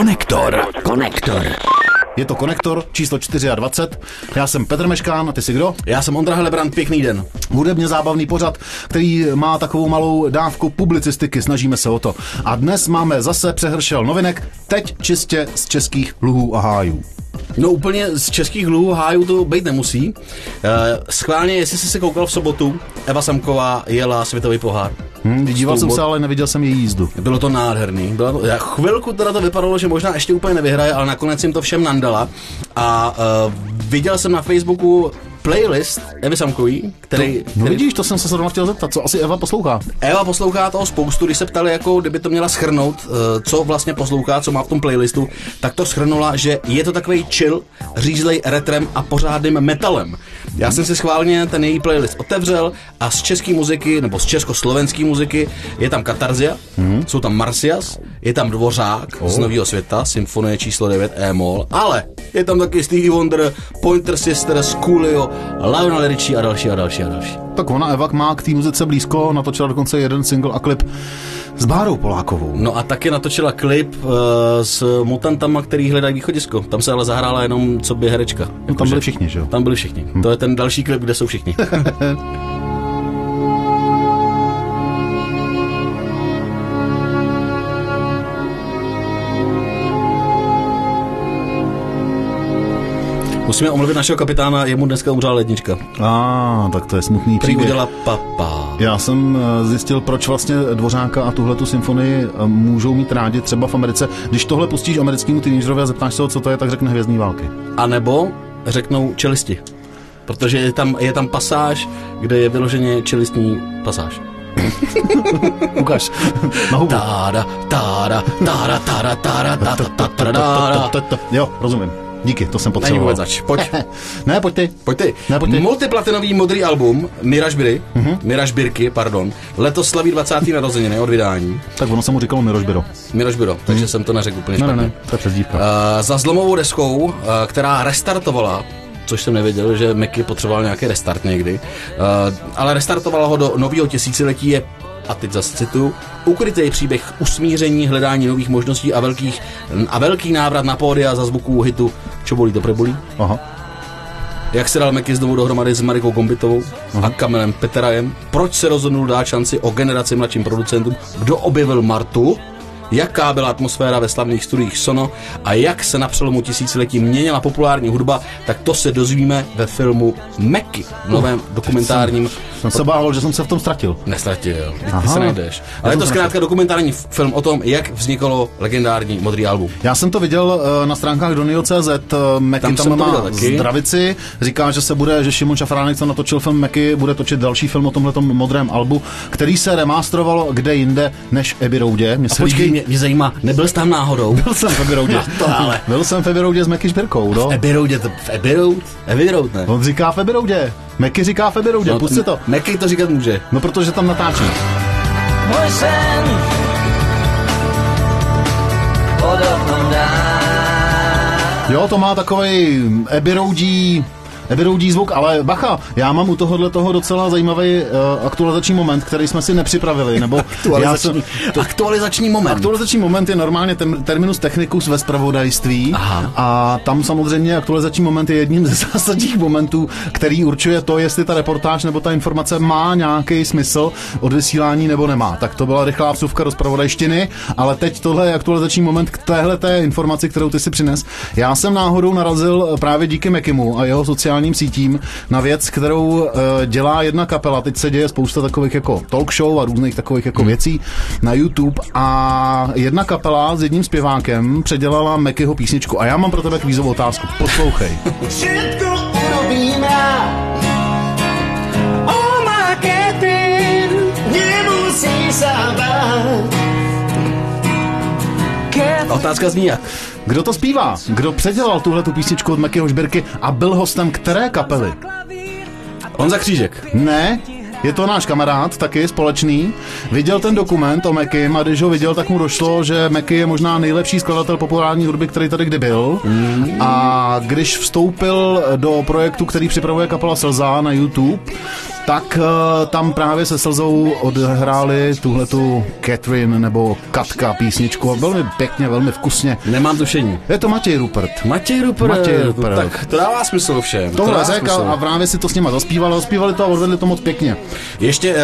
Konektor. Konektor. Je to Konektor číslo 24. Já jsem Petr Meškán, a ty jsi kdo? Já jsem Ondra Helebrant, pěkný den. Hudebně zábavný pořad, který má takovou malou dávku publicistiky, snažíme se o to. A dnes máme zase přehršel novinek, teď čistě z českých luhů a hájů. No úplně z českých luhů hájů to být nemusí. Uh, schválně, jestli jsi se koukal v sobotu, Eva Samková jela světový pohár. Hmm, díval jsem se, ale neviděl jsem její jízdu. Bylo to nádherný. Bylo to, já chvilku teda to vypadalo, že možná ještě úplně nevyhraje, ale nakonec jim to všem nandala. A uh, viděl jsem na Facebooku playlist Evy Samkový, který... To, no který... vidíš, to jsem se zrovna chtěl zeptat, co asi Eva poslouchá. Eva poslouchá toho spoustu, když se ptali, jako kdyby to měla schrnout, eh, co vlastně poslouchá, co má v tom playlistu, tak to schrnula, že je to takový chill, řízlej retrem a pořádným metalem. Já jsem si schválně ten její playlist otevřel a z české muziky, nebo z československé muziky, je tam Katarzia, mm-hmm. jsou tam Marcias, je tam Dvořák oh. z Nového světa, symfonie číslo 9 E-moll, ale je tam taky Stevie Wonder, Pointer Sisters, Coolio, Lionel Richie a další a další a další. Tak ona Eva má k té muzice blízko, natočila dokonce jeden single a klip s Bárou Polákovou. No a taky natočila klip uh, s mutantama, který hledají východisko. Tam se ale zahrála jenom co by herečka. No, tam byli všichni, že jo? Tam byli všichni. Hm. To je ten další klip, kde jsou všichni. Musíme omluvit našeho kapitána, jemu dneska umřela lednička. A, ah, tak to je smutný příběh. udělala papa. Já jsem eh, zjistil, proč vlastně Dvořáka a tuhle tu symfonii eh, můžou mít rádi třeba v Americe. Když tohle pustíš americkému teenagerovi a zeptáš se ho, co to je, tak řekne Hvězdní války. A nebo řeknou čelisti. Protože je tam, je tam pasáž, kde je vyloženě čelistní pasáž. Ukaž. Na hubu. Táda, táda, táda, táda, táda, táda, táda, táda. Jo, rozumím. Díky, to jsem potřeboval. Není zač. Pojď. ne, pojď ty. Pojď ty. Ne, pojď ty. Multiplatinový modrý album Miražbiry, mm-hmm. Miražbirky, pardon, letos slaví 20. narozeniny od vydání. Tak ono se mu říkalo Mirožbiro. Mirožbiro, takže mm. jsem to neřekl úplně špatně. Ne, ne, to je přezdívka. Uh, za zlomovou deskou, uh, která restartovala což jsem nevěděl, že Meky potřeboval nějaký restart někdy. Uh, ale restartovala ho do nového tisíciletí, je a teď zase citu, ukrytý příběh usmíření, hledání nových možností a, velkých, a velký návrat na pódia za zvuků hitu Čo bolí, to prebolí. Aha. Jak se dal Meky znovu dohromady s Marikou Gombitovou Aha. a Kamilem Peterajem? Proč se rozhodnul dát šanci o generaci mladším producentům? Kdo objevil Martu? jaká byla atmosféra ve slavných studiích Sono a jak se na přelomu tisíciletí měnila populární hudba, tak to se dozvíme ve filmu Meky, novém uh, dokumentárním. Jsem se bál, že jsem se v tom ztratil. Nestratil, ty se najdeš. Ale je to zkrátka dokumentární film o tom, jak vzniklo legendární modrý album. Já jsem to viděl uh, na stránkách Donio.cz, uh, Meky tam, tam má zdravici, říká, že se bude, že Šimon Šafránek, co natočil film Meky, bude točit další film o tomhle modrém albu, který se remastrovalo kde jinde než Abbey Roadě. Mě se počkej, mě, mě zajímá, nebyl jsi tam náhodou? Byl jsem v Ebiroudě. No to ale. Byl jsem v Ebiroudě s Meky Špirkou, no. V Ebiroudě, to, v Ebiroud? Ebiroud, ne? On říká v Ebiroudě. Meky říká v Ebiroudě, no, pusť to. Meky to říkat může. No protože tam natáčí. Můj sen Jo, to má takový ebiroudí nevyroudí zvuk, ale bacha, já mám u tohohle toho docela zajímavý uh, aktualizační moment, který jsme si nepřipravili, nebo aktualizační, já jsem, to, aktualizační moment. Aktualizační moment je normálně tem, terminus technicus ve spravodajství Aha. a tam samozřejmě aktualizační moment je jedním ze zásadních momentů, který určuje to, jestli ta reportáž nebo ta informace má nějaký smysl od vysílání nebo nemá. Tak to byla rychlá vsuvka do spravodajštiny, ale teď tohle je aktualizační moment k téhle té informaci, kterou ty si přines. Já jsem náhodou narazil právě díky Mekimu a jeho sociální sociálním sítím na věc, kterou uh, dělá jedna kapela. Teď se děje spousta takových jako talk show a různých takových jako hmm. věcí na YouTube a jedna kapela s jedním zpěvákem předělala Mekyho písničku a já mám pro tebe kvízovou otázku. Poslouchej. Otázka zní jak? Kdo to zpívá? Kdo předělal tuhle tu písničku od Mekyho Žbirky a byl hostem které kapely? On za křížek. Ne, je to náš kamarád, taky společný. Viděl ten dokument o Meky a když ho viděl, tak mu došlo, že Meky je možná nejlepší skladatel populární hudby, který tady kdy byl. Mm. A když vstoupil do projektu, který připravuje kapela Slza na YouTube, tak uh, tam právě se Slzou odehráli tuhletu Catherine nebo Katka písničku a velmi pěkně, velmi vkusně. Nemám tušení. Je to Matěj Rupert. Matěj Rupert. Matěj Rupert. Tak to dává smysl všem. Tohle řekl a právě si to s nima zaspívali, zaspívali to a odvedli to moc pěkně. Ještě uh,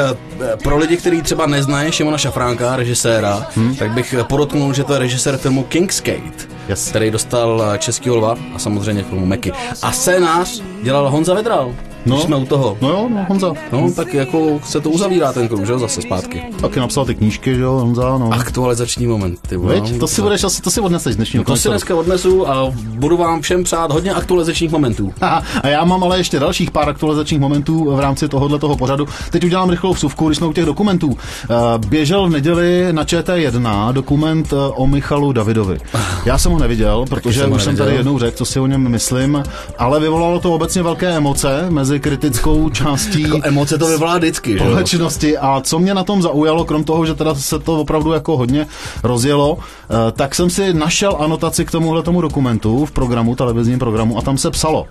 pro lidi, kteří třeba neznají Šimona Šafránka, režiséra, hmm? tak bych podotknul, že to je režisér filmu Kingsgate, Yes. který dostal český lva a samozřejmě filmu Meky. A scénář dělal Honza Vedral. No. jsme u toho. No jo, no Honza. No, tak jako se to uzavírá ten kruh, že jo, zase zpátky. Taky napsal ty knížky, že jo, Honza, no. Aktualizační moment, ty vole. Veď, to si budeš asi, to si odneseš z dnešního To si dneska odnesu a budu vám všem přát hodně aktualizačních momentů. Aha, a já mám ale ještě dalších pár aktualizačních momentů v rámci tohohle toho pořadu. Teď udělám rychlou vsuvku, když jsme u těch dokumentů. Eh, Běžel v neděli na ČT1 dokument eh, o Michalu Davidovi. Já jsem ho neviděl, protože jsem už jsem tady jednou řekl, co si o něm myslím, ale vyvolalo to obecně velké emoce mezi kritickou částí Jako Emoce to vyvolá vždycky, jo? společnosti. A co mě na tom zaujalo, krom toho, že teda se to opravdu jako hodně rozjelo, eh, tak jsem si našel anotaci k tomuhle tomu dokumentu v programu, televizním programu a tam se psalo.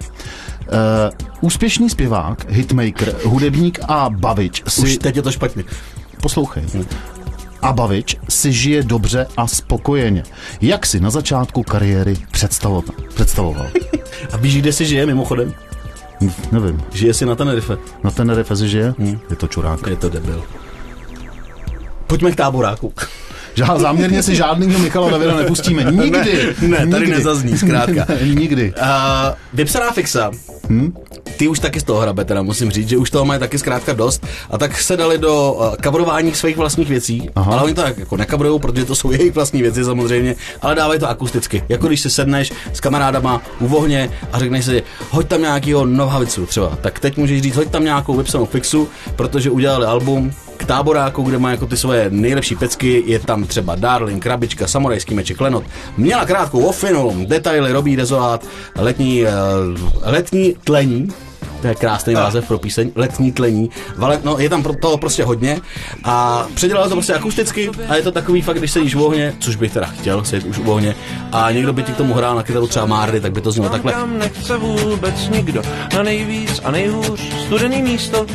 Uh, úspěšný zpěvák, hitmaker, hudebník a bavič si... Už teď je to špatně. Poslouchej. A bavič si žije dobře a spokojeně. Jak si na začátku kariéry představoval? představoval? A víš, kde si žije mimochodem? Nevím. Žije si na Tenerife. Na Tenerife si žije? Je to čurák. Je to debil. Pojďme k táboráku. Žá, záměrně si žádnýho Michala Davida nepustíme. Nikdy. Ne, ne, tady Nikdy. nezazní, zkrátka. Nikdy. Uh, vypsaná fixa. Hmm? Ty už taky z toho hrabe, teda musím říct, že už toho mají taky zkrátka dost. A tak se dali do uh, kabrování svých vlastních věcí. Aha. Ale oni to tak jako nekabrujou, protože to jsou jejich vlastní věci samozřejmě, ale dávají to akusticky. Jako když si sedneš s kamarádama u vohně a řekneš si, hoď tam nějakýho nohavicu třeba. Tak teď můžeš říct, hoď tam nějakou vypsanou fixu, protože udělali album, k táboráku, kde má jako ty svoje nejlepší pecky, je tam třeba Darling, Krabička, Samurajský meček, Klenot. Měla krátkou ofinu, detaily, Robí Dezolát, letní, uh, letní tlení, to je krásný název pro píseň, letní tlení. Vale, no, je tam pro toho prostě hodně a předělal to prostě akusticky a je to takový fakt, když sedíš v ohně, což bych teda chtěl sedět už v ohně a někdo by ti k tomu hrál na kytaru třeba Mardy, tak by to znělo takhle. Tam nechce vůbec nikdo, na nejvíc a nejhůř studený místo.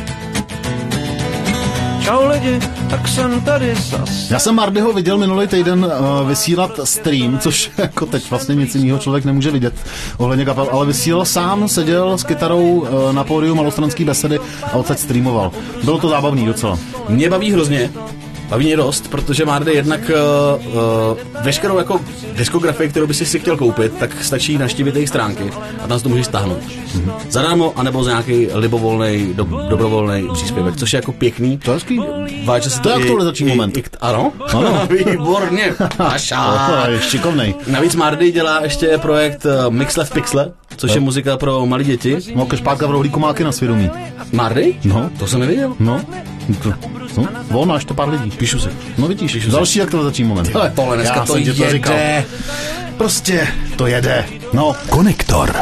Čau lidi, tak jsem tady zas. Já jsem Mardyho viděl minulý týden uh, vysílat stream, což jako teď vlastně nic jiného člověk nemůže vidět ohledně kapel, ale vysílal sám, seděl s kytarou uh, na pódiu malostranský besedy a odsaď streamoval. Bylo to zábavný docela. Mě baví hrozně, baví mě dost, protože máte jednak uh, uh, veškerou jako diskografii, kterou by si si chtěl koupit, tak stačí naštívit jejich stránky a tam si to můžeš stáhnout. Mm-hmm. Zadarmo, anebo za nějaký libovolný, do, dobrovolný příspěvek, což je jako pěkný. To je hezký. Se To je aktualizační moment. I, ano? Ano. Výborně. Paša. Šikovnej. Navíc Mardy dělá ještě projekt uh, Mixle v Pixle, což je muzika pro malé děti. No, kešpáka v rohlíku máky na svědomí. Mardy? No. To jsem neviděl. No, no, on a ještě pár lidí. Píšu si. No vidíš, další aktualizační moment. Hele, vole, dneska já to jsem jede. říkal. Prostě to jede. No, Konektor.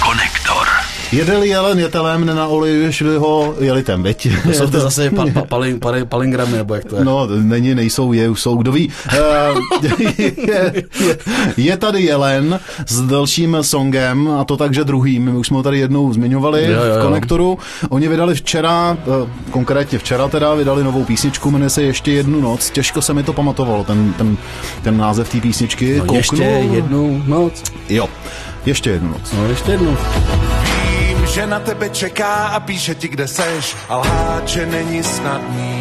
Konektor. Jede-li jelen jetelem, nenaolejuješ-li ho jelitem, veď? To jsou to zase pa, pa, palin, palin, palingramy, nebo jak to je. No, není, nejsou, je, jsou, kdo ví. Eh, je, je, je tady Jelen s dalším songem, a to takže druhým. My už jsme ho tady jednou zmiňovali Jo, jo, jo. v konektoru. Oni vydali včera, eh, konkrétně včera teda, vydali novou písničku, jmenuje se Ještě jednu noc. Těžko se mi to pamatovalo, ten, ten, ten název té písničky. No, ještě jednu noc. Jo, ještě jednu noc. No, ještě jednu. Že na tebe čeká a píše ti, kde seš, a lháče není snadný.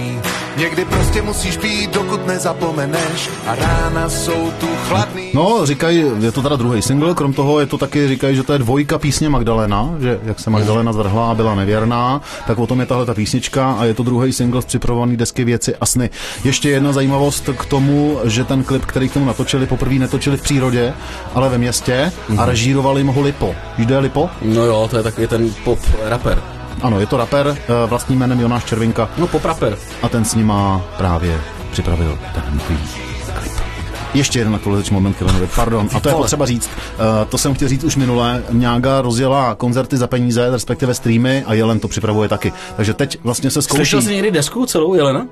Někdy prostě musíš být, dokud nezapomeneš a rána jsou tu chladný. No, říkají, je to teda druhý single, krom toho je to taky, říkají, že to je dvojka písně Magdalena, že jak se Magdalena zvrhla a byla nevěrná, tak o tom je tahle ta písnička a je to druhý single z připravovaný desky Věci a sny. Ještě jedna zajímavost k tomu, že ten klip, který k tomu natočili, poprvé netočili v přírodě, ale ve městě a režírovali ho Lipo. Víš, je Lipo? No jo, to je takový ten pop rapper. Ano, je to rapper eh, vlastním jménem Jonáš Červinka No pop rapper. a ten s nima právě připravil ten nový klip. Ještě jeden aktualizační moment, Kilenovi, pardon. A to je potřeba říct. Uh, to jsem chtěl říct už minule. Mňága rozjela koncerty za peníze, respektive streamy a Jelen to připravuje taky. Takže teď vlastně se zkouší. Slyšel jsi někdy desku celou, Jelena?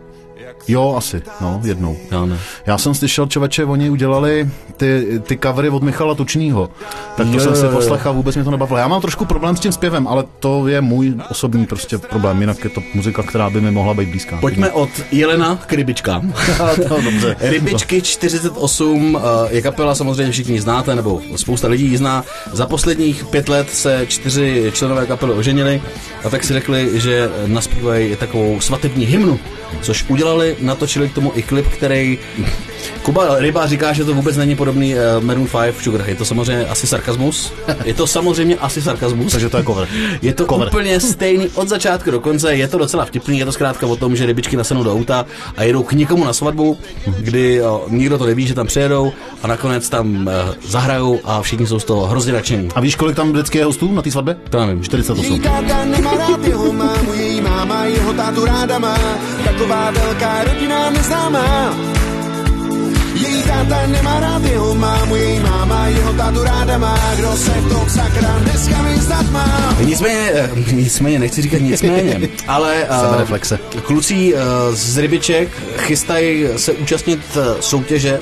Jo, asi, no, jednou. Já ne. Já jsem slyšel, čověče, oni udělali ty, ty covery od Michala Tučnýho. Tak to Jo, jsem si poslechal, vůbec mě to nebavilo. Já mám trošku problém s tím zpěvem, ale to je můj osobní prostě problém. Jinak je to muzika, která by mi mohla být blízká. Pojďme od Jelena k rybičkám. no, dobře. Rybičky 48 eh, je kapela, samozřejmě všichni znáte, nebo spousta lidí ji zná. Za posledních pět let se čtyři členové kapely oženili a tak si řekli, že naspívají takovou svatební hymnu, což udělali, natočili k tomu i klip, který Kuba Ryba říká, že to vůbec není podobný uh, Maroon 5 Sugar. Je to samozřejmě asi sarkazmus. Je to samozřejmě asi sarkazmus. Takže to je cover. Je to Cover. úplně stejný od začátku do konce, je to docela vtipný, je to zkrátka o tom, že rybičky nasenou do auta a jedou k někomu na svatbu, kdy o, nikdo to neví, že tam přijedou a nakonec tam uh, zahrajou a všichni jsou z toho hrozně nadšení. A víš, kolik tam vždycky je hostů na té svatbě? To nevím. 48. Její táta nemá rád jeho mámu, její máma jeho tátu ráda má. Taková velká rodina neznámá. Její táta nemá rád jeho mámu, její máma jeho tátu ráda má. Kdo se v tom sakra dneska vyznat má? Nicméně, eh, nicméně, nechci říkat nicméně, ale uh, Sebereflexe. kluci uh, z rybiček chystají se účastnit soutěže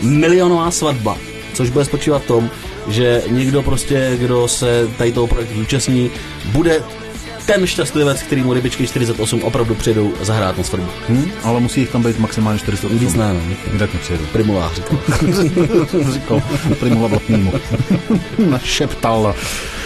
Milionová svatba, což bude spočívat v tom, že někdo prostě, kdo se tady toho projektu zúčastní, bude ten šťastlivec, který mu rybičky 48 opravdu přijdou zahrát na svatbu. Hm? Ale musí jich tam být maximálně 48. Víc ne, no. Tak nepřijedu. Primulář říkal. Říkal Primula Blatnýmu. Našeptal.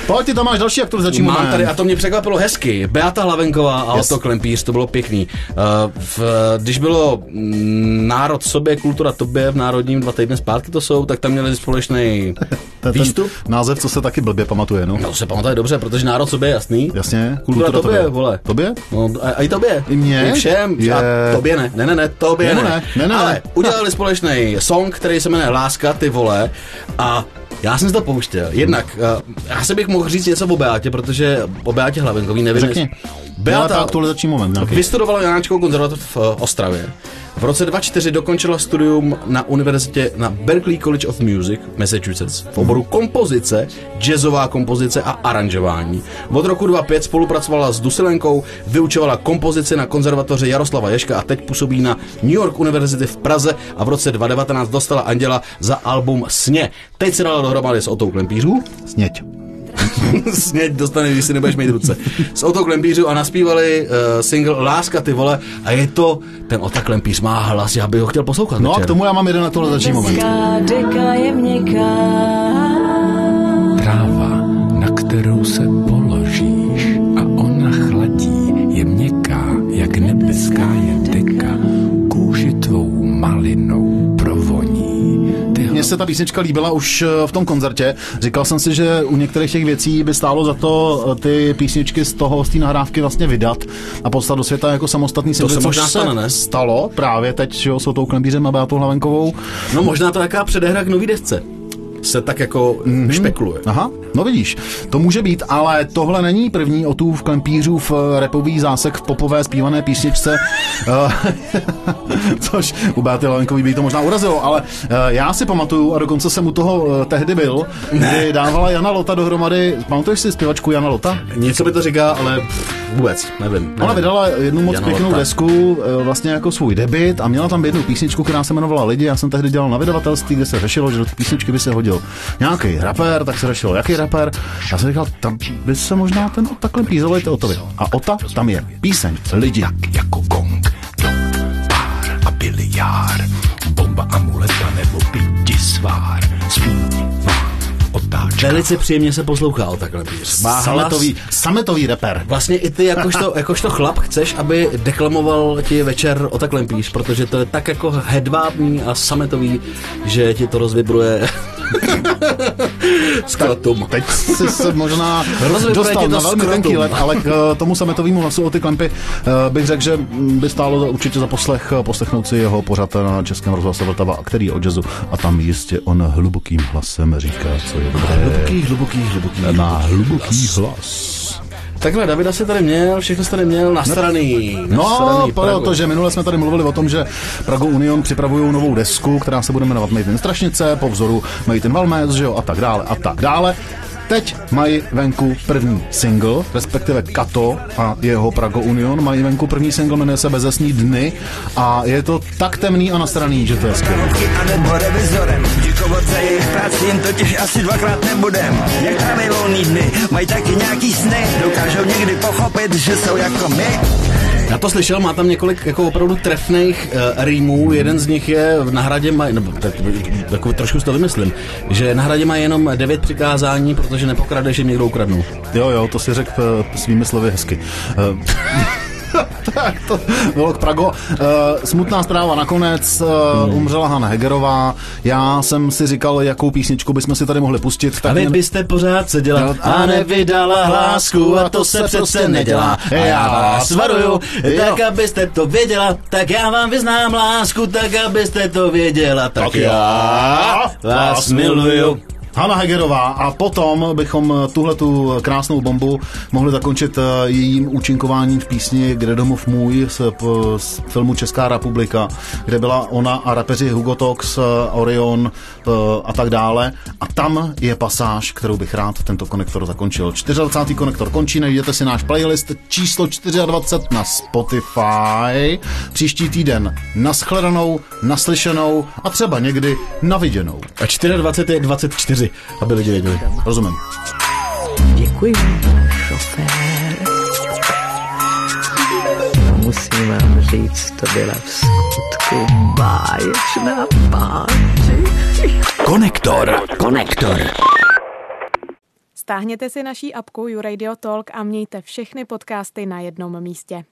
Pojď, ty tam máš další aktualizační Mám moment. tady, a to mě překvapilo hezky, Beata Hlavenková a Yes. Otto Klempíř, to bylo pěkný. Uh, v, když bylo mm, Národ sobě, kultura tobě v Národním dva týdny zpátky to jsou, tak tam měli společný výstup. název, co se taky blbě pamatuje, no. No to se pamatuje dobře, protože Národ sobě je jasný. Jasně, Kultura, kultura tobě, tobě. vole. Tobě? No, a, a i tobě. I mně? I všem. Je. A tobě ne. Ne, ne, ne, tobě Ne, ne. ne, ne, ne, Ale udělali společný song, který se jmenuje Láska, ty vole. A já jsem si to pouštěl. Jednak, uh, já si bych mohl říct něco o Beátě, protože o Beátě Hlavenkový nevím. Řekni. Beata aktualizační moment. nějaký. vystudovala Janáčkovou konzervatoř v eh, Ostravě. V roce 2004 dokončila studium na univerzitě na Berklee College of Music v Massachusetts v oboru kompozice, jazzová kompozice a aranžování. Od roku 2005 spolupracovala s Dusilenkou, vyučovala kompozici na konzervatoři Jaroslava Ješka a teď působí na New York University v Praze a v roce 2019 dostala Anděla za album Sně. Teď se dala dohromady s Otou Klempířů, Sněď. Sněď dostane, když si nebudeš mít ruce. S Otou Klempířů a naspívali uh, single Láska ty vole a je to, ten Ota Klempíř má hlas, já bych ho chtěl poslouchat. No a večer. k tomu já mám jeden aktualizační moment. Deka, deka je měkká. Se ta písnička líbila už eh, v tom koncertě. Říkal jsem si, že u některých těch věcí by stálo za to eh, ty písničky z toho, z té nahrávky vlastně vydat a poslat do světa jako samostatný single, se což možná stane, ne? stalo právě teď, že jo, s tou Klempířem a Beatou Hlavenkovou. No možná to jaká předehra k nový desce. Se tak jako mm-hmm. špekuluje. Aha, no vidíš, to může být, ale tohle není první Otův Klempířův eh, repový zásek v popové zpívané písničce, eh, což u Beaty Lavenkový by to možná urazilo, ale eh, já si pamatuju, a dokonce jsem u toho eh, tehdy byl, kdy dávala Jana Lota dohromady, pamatuješ si zpěvačku Jana Lota? Něco by to říká, ale pff, vůbec, nevím. Ona nevím. vydala jednu moc Jana pěknou Lota. desku, vlastně jako svůj debit a měla tam jednu písničku, která se jmenovala Lidi. Já jsem tehdy dělal na vydavatelství, kde se řešilo, že do té písničky by se hodil nějaký rapper, tak se řešilo, jaký rapper. Já jsem říkal, tam by se možná ten takhle pízal o Otovi. A Ota tam je píseň Lidi. tak jako gong, dom, pár a biliár, bomba amuleta nebo piti svár, zpívá, otáčka. Velice příjemně se poslouchá o takhle píř. Má hlas, Sametový, sametový rapper. Vlastně i ty jakožto, jakožto chlap chceš, aby deklamoval ti večer o takhle píš, protože to je tak jako hedvábný a sametový, že ti to rozvibruje skrotum. Teď jsi se možná dostal na velmi tenký let, ale k eh, tomu sametovému hlasu o ty klempy eh, bych řekl, že by stálo určitě za poslech eh, poslechnout si jeho pořad na Českém rozhlase Vltava, který je o jazzu a tam jistě on hlubokým hlasem říká, co je dobré. Hluboký, hluboký, hluboký. Má hluboký hlas. Takhle, Davida se tady měl, všechno se tady měl nastraný. No, protože minule jsme tady mluvili o tom, že Prago Union připravují novou desku, která se bude jmenovat Made in Strašnice, po vzoru Made in Valmes, že jo, a tak dále, a tak dále. Teď mají venku první single, respektive Kato a jeho Prago Union mají venku první single, jmenuje se Bezesní dny a je to tak temný a nastraný, že to je skvělé. Jim totiž asi dvakrát nebudem. Jak volný dny, mají taky nějaký sny, dokážou někdy pochopit, že jsou jako my. Já to slyšel, má tam několik jako opravdu trefných uh, rýmů. Jeden z nich je v nahradě má, nebo tak, takový trošku to vymyslím, že na hradě má jenom devět přikázání, protože nepokrade, že někdo ukradnou. Jo, jo, to si řekl uh, svými slovy hezky. Uh, tak to bylo k Prago. Uh, smutná zpráva nakonec. Uh, umřela Hanna Hegerová. Já jsem si říkal, jakou písničku bychom si tady mohli pustit. Tak a vy byste pořád seděla a nevydala hlásku a to se přece nedělá. A já vás varuju, tak abyste to věděla, tak já vám vyznám lásku, tak abyste to věděla, tak já vás miluju. Hanna Hegerová a potom bychom tuhle tu krásnou bombu mohli zakončit eh, jejím účinkováním v písni Kde domov můj z, z filmu Česká republika, kde byla ona a rapeři Hugo Tox, eh, Orion eh, a tak dále. A tam je pasáž, kterou bych rád tento konektor zakončil. 24. konektor končí, najděte si náš playlist číslo 24 na Spotify. Příští týden naschledanou, naslyšenou a třeba někdy naviděnou. A 24 je 24, aby lidi věděli. Rozumím. Děkuji, šofér. Musím vám říct, to byla v skutku báječná páči. Konektor. Konektor. Stáhněte si naší apku YouRadio Talk a mějte všechny podcasty na jednom místě.